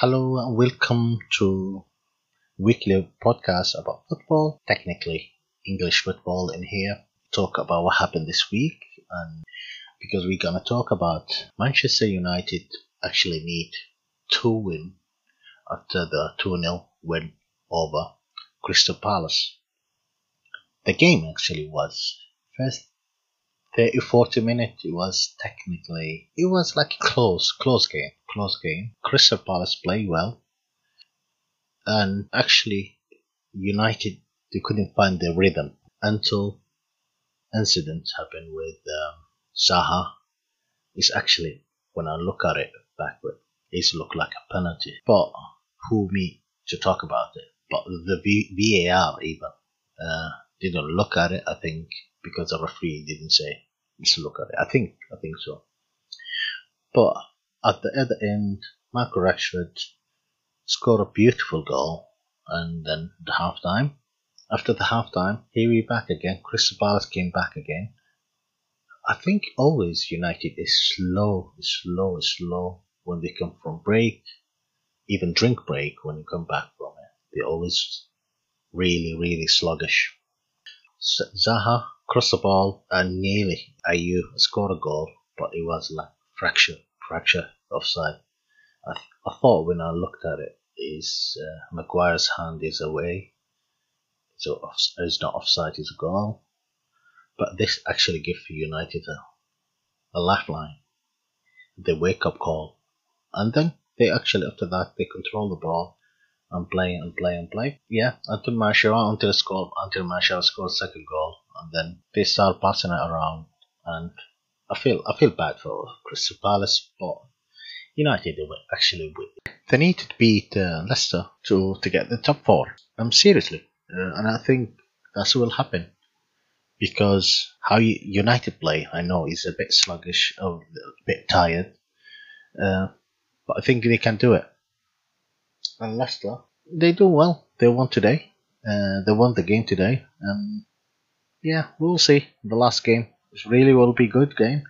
Hello and welcome to weekly podcast about football, technically English football in here. Talk about what happened this week and because we're gonna talk about Manchester United actually need two win after the 2-0 win over Crystal Palace. The game actually was first 30 40 minutes it was technically it was like a close close game close game crystal palace played well and actually united they couldn't find their rhythm until incident happened with um, it's actually when i look at it backward it looked like a penalty but who me to talk about it but the v- var even uh, didn't look at it i think because the referee didn't say let's look at it. I think I think so. But at the other end, Marco Rashford scored a beautiful goal, and then the half time. After the half time, here we back again. Crystal Palace came back again. I think always United is slow, slow, slow when they come from break, even drink break when you come back from it. They're always really, really sluggish. Zaha crossed the ball and nearly Ayew scored a goal, but it was like fracture, fracture offside. I, th- I thought when I looked at it, is uh, Maguire's hand is away, so off- it's not offside, it's a goal. But this actually gives United a, a lifeline, the wake up call, and then they actually after that they control the ball and play and play and play. Yeah, until Martial until score until Martial scored second goal, and then they start passing it around. And I feel I feel bad for Crystal Palace, but United they will actually win. They need to beat uh, Leicester to to get the top four. Um, seriously, uh, and I think that's what will happen because how United play, I know is a bit sluggish, a bit tired, uh, but I think they can do it and Leicester, they do well. They won today. Uh, they won the game today. And yeah, we'll see. The last game really will be good game.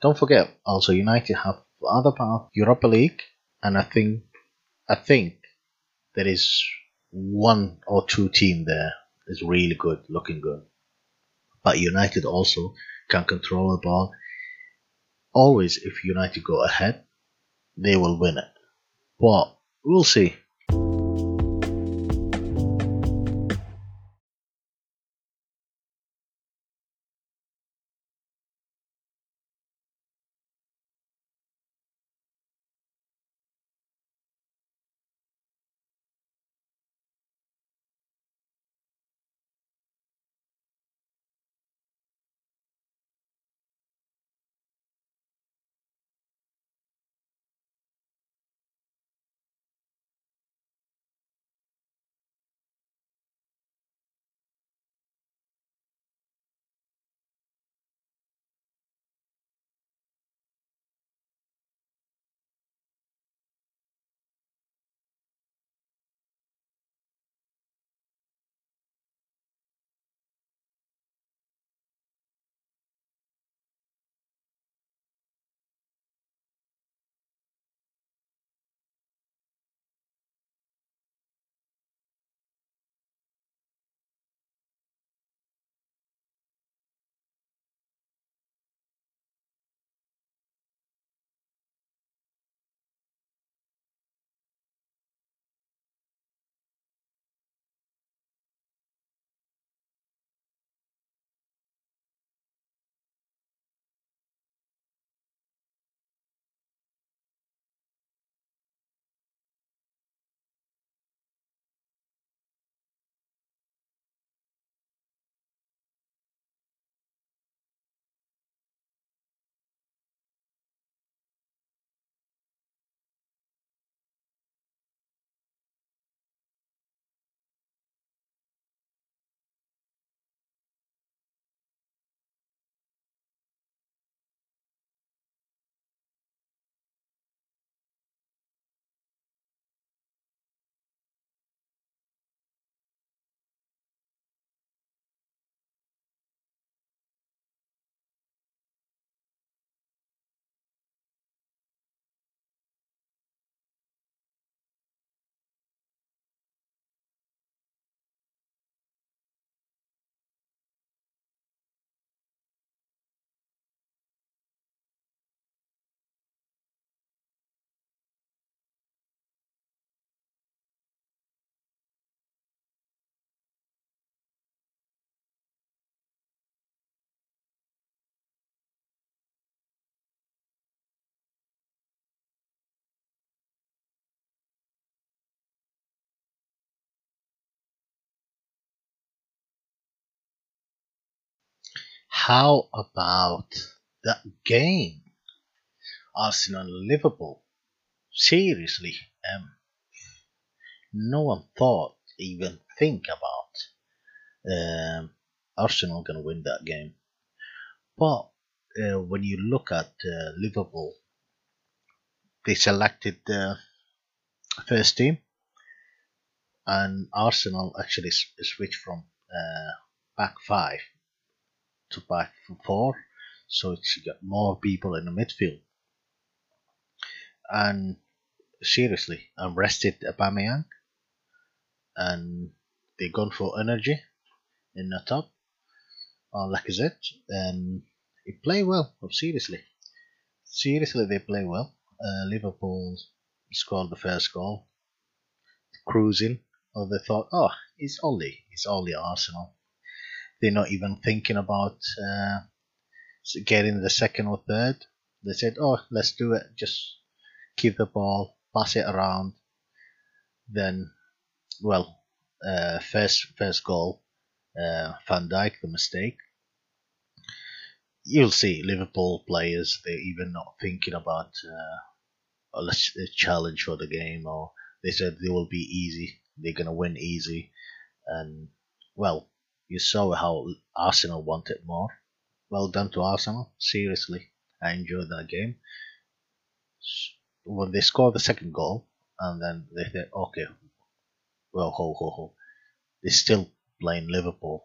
Don't forget, also United have other part Europa League, and I think I think there is one or two team there is really good, looking good. But United also can control the ball. Always, if United go ahead, they will win it. But we'll see. How about that game? Arsenal Liverpool. Seriously, um, no one thought, even think about um, Arsenal gonna win that game. But uh, when you look at uh, Liverpool, they selected the first team, and Arsenal actually switched from uh, back five to back four, so it's got more people in the midfield. And seriously, I'm rested Aubameyang, and they gone for energy in the top on Lacazette, and he play well. Seriously, seriously, they play well. Uh, Liverpool scored the first goal, cruising. Or they thought, oh, it's only it's only Arsenal. They're not even thinking about uh, getting the second or third. They said, oh, let's do it. Just keep the ball, pass it around. Then, well, uh, first first goal, uh, Van Dijk, the mistake. You'll see Liverpool players, they're even not thinking about uh, a, challenge for the game, or they said they will be easy, they're to win easy. And, well, you saw how Arsenal wanted more. Well done to Arsenal, seriously. I enjoyed that game. When they scored the second goal, and then they said, okay, well, ho, ho, ho. They're still playing Liverpool.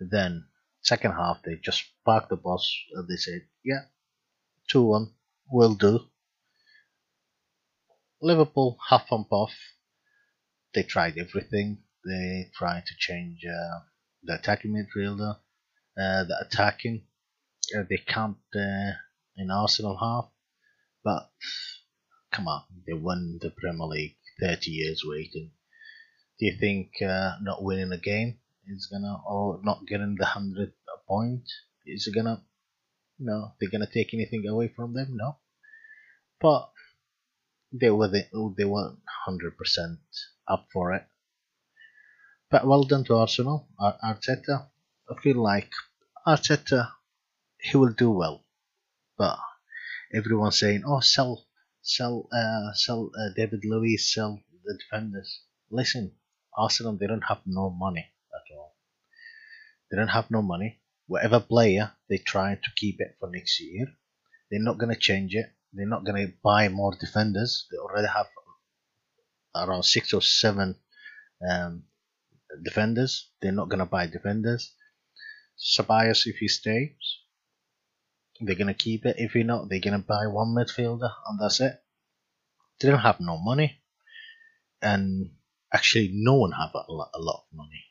Then, second half, they just parked the bus and they said, yeah, 2 1, will do. Liverpool half pump off. They tried everything. They tried to change uh, the attacking midfielder, uh, the attacking. Uh, they camped uh, in Arsenal half, but come on, they won the Premier League 30 years waiting. Do you think uh, not winning a game is gonna, or not getting the hundred point, is gonna, no, they're gonna take anything away from them? No, but they were the, they hundred percent up for it. But well done to Arsenal, Arteta. I feel like Arteta, he will do well, but everyone's saying, "Oh, sell, sell, uh, sell uh, David Luiz, sell the defenders." Listen, Arsenal, they don't have no money at all. They don't have no money. Whatever player, they try to keep it for next year. They're not going to change it. They're not going to buy more defenders. They already have around six or seven um, defenders. They're not going to buy defenders. Ceballos, if he stays, they're going to keep it. If he not, they're going to buy one midfielder, and that's it. They don't have no money. And actually no one have a lot, a lot of money.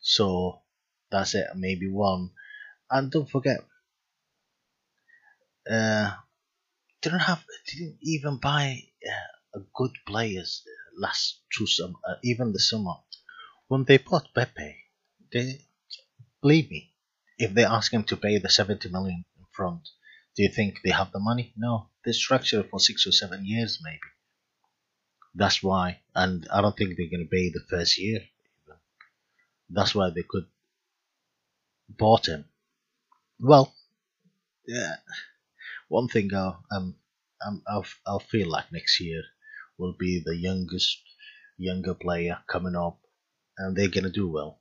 So that's it, maybe one. And don't forget, uh, they don't have, they didn't even buy uh, a good players last two summer, uh, even the summer. When they bought Pepe, they believe me, if they ask him to pay the 70 million in front, do you think they have the money? No, they structure for six or seven years maybe. That's why, and I don't think they're going to pay the first year. That's why they could bought him. Well, yeah. One thing I'll, um, um, I'll, I'll feel like next year will be the youngest, younger player coming up, and they're gonna do well.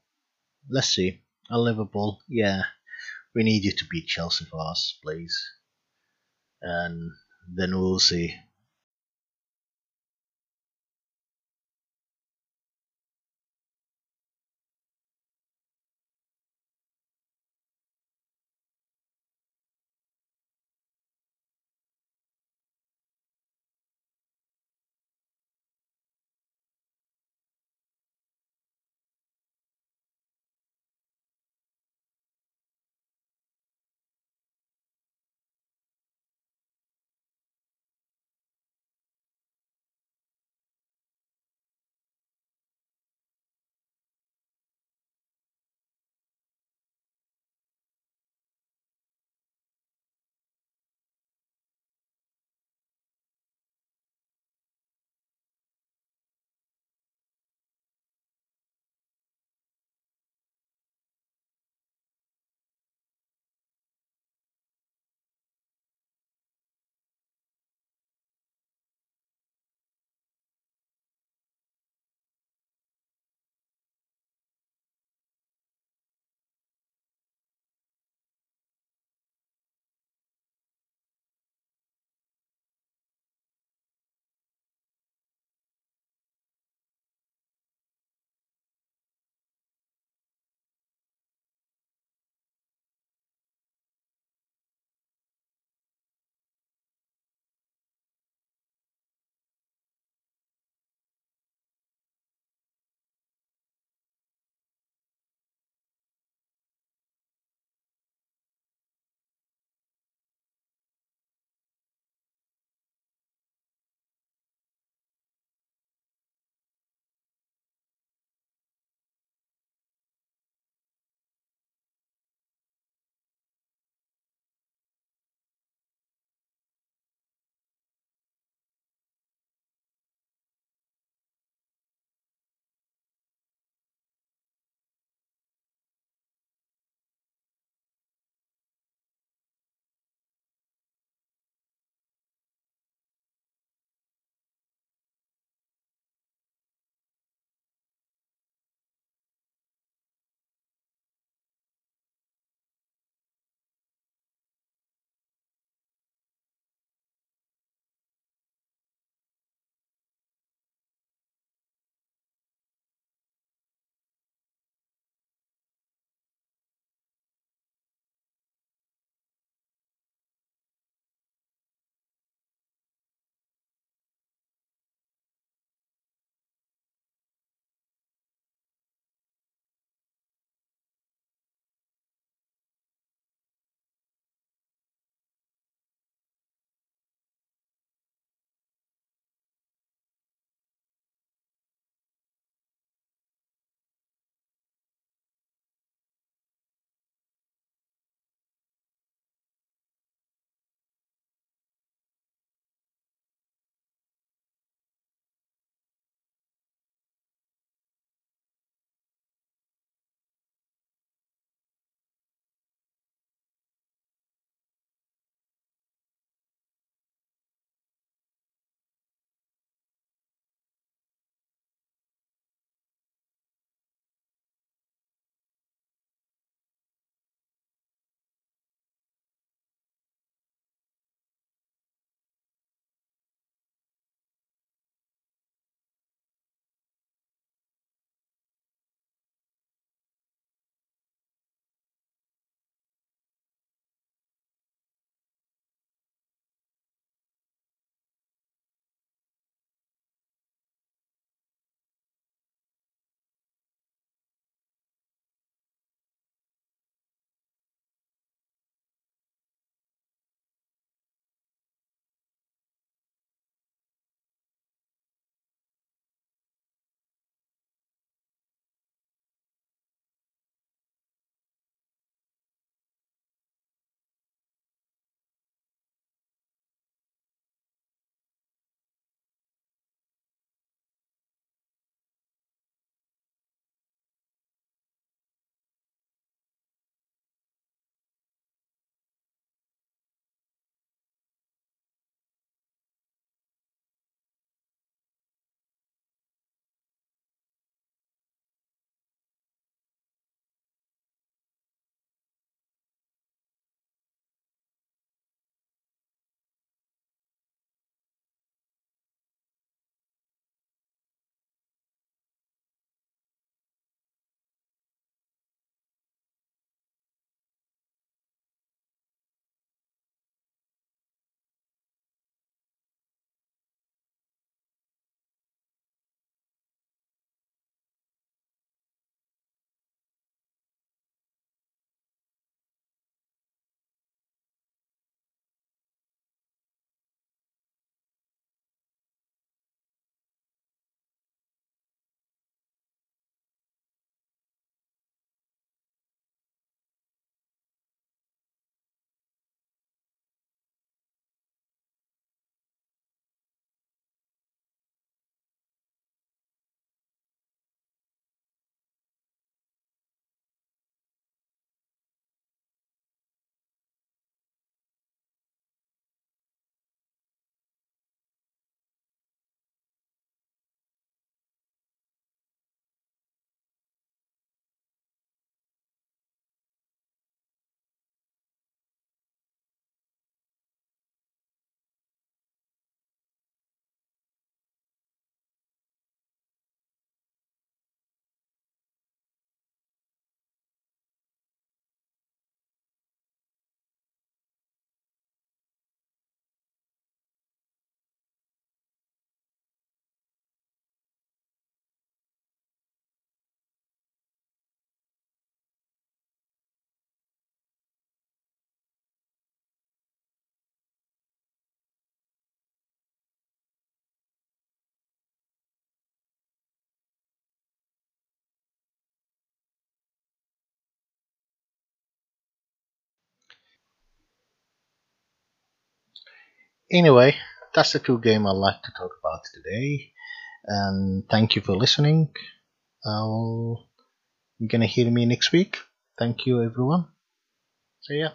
Let's see. A Liverpool, yeah, we need you to beat Chelsea for us, please, and then we'll see. Anyway, that's the two game I'd like to talk about today. And thank you for listening. I'll, you're gonna hear me next week. Thank you, everyone. See ya.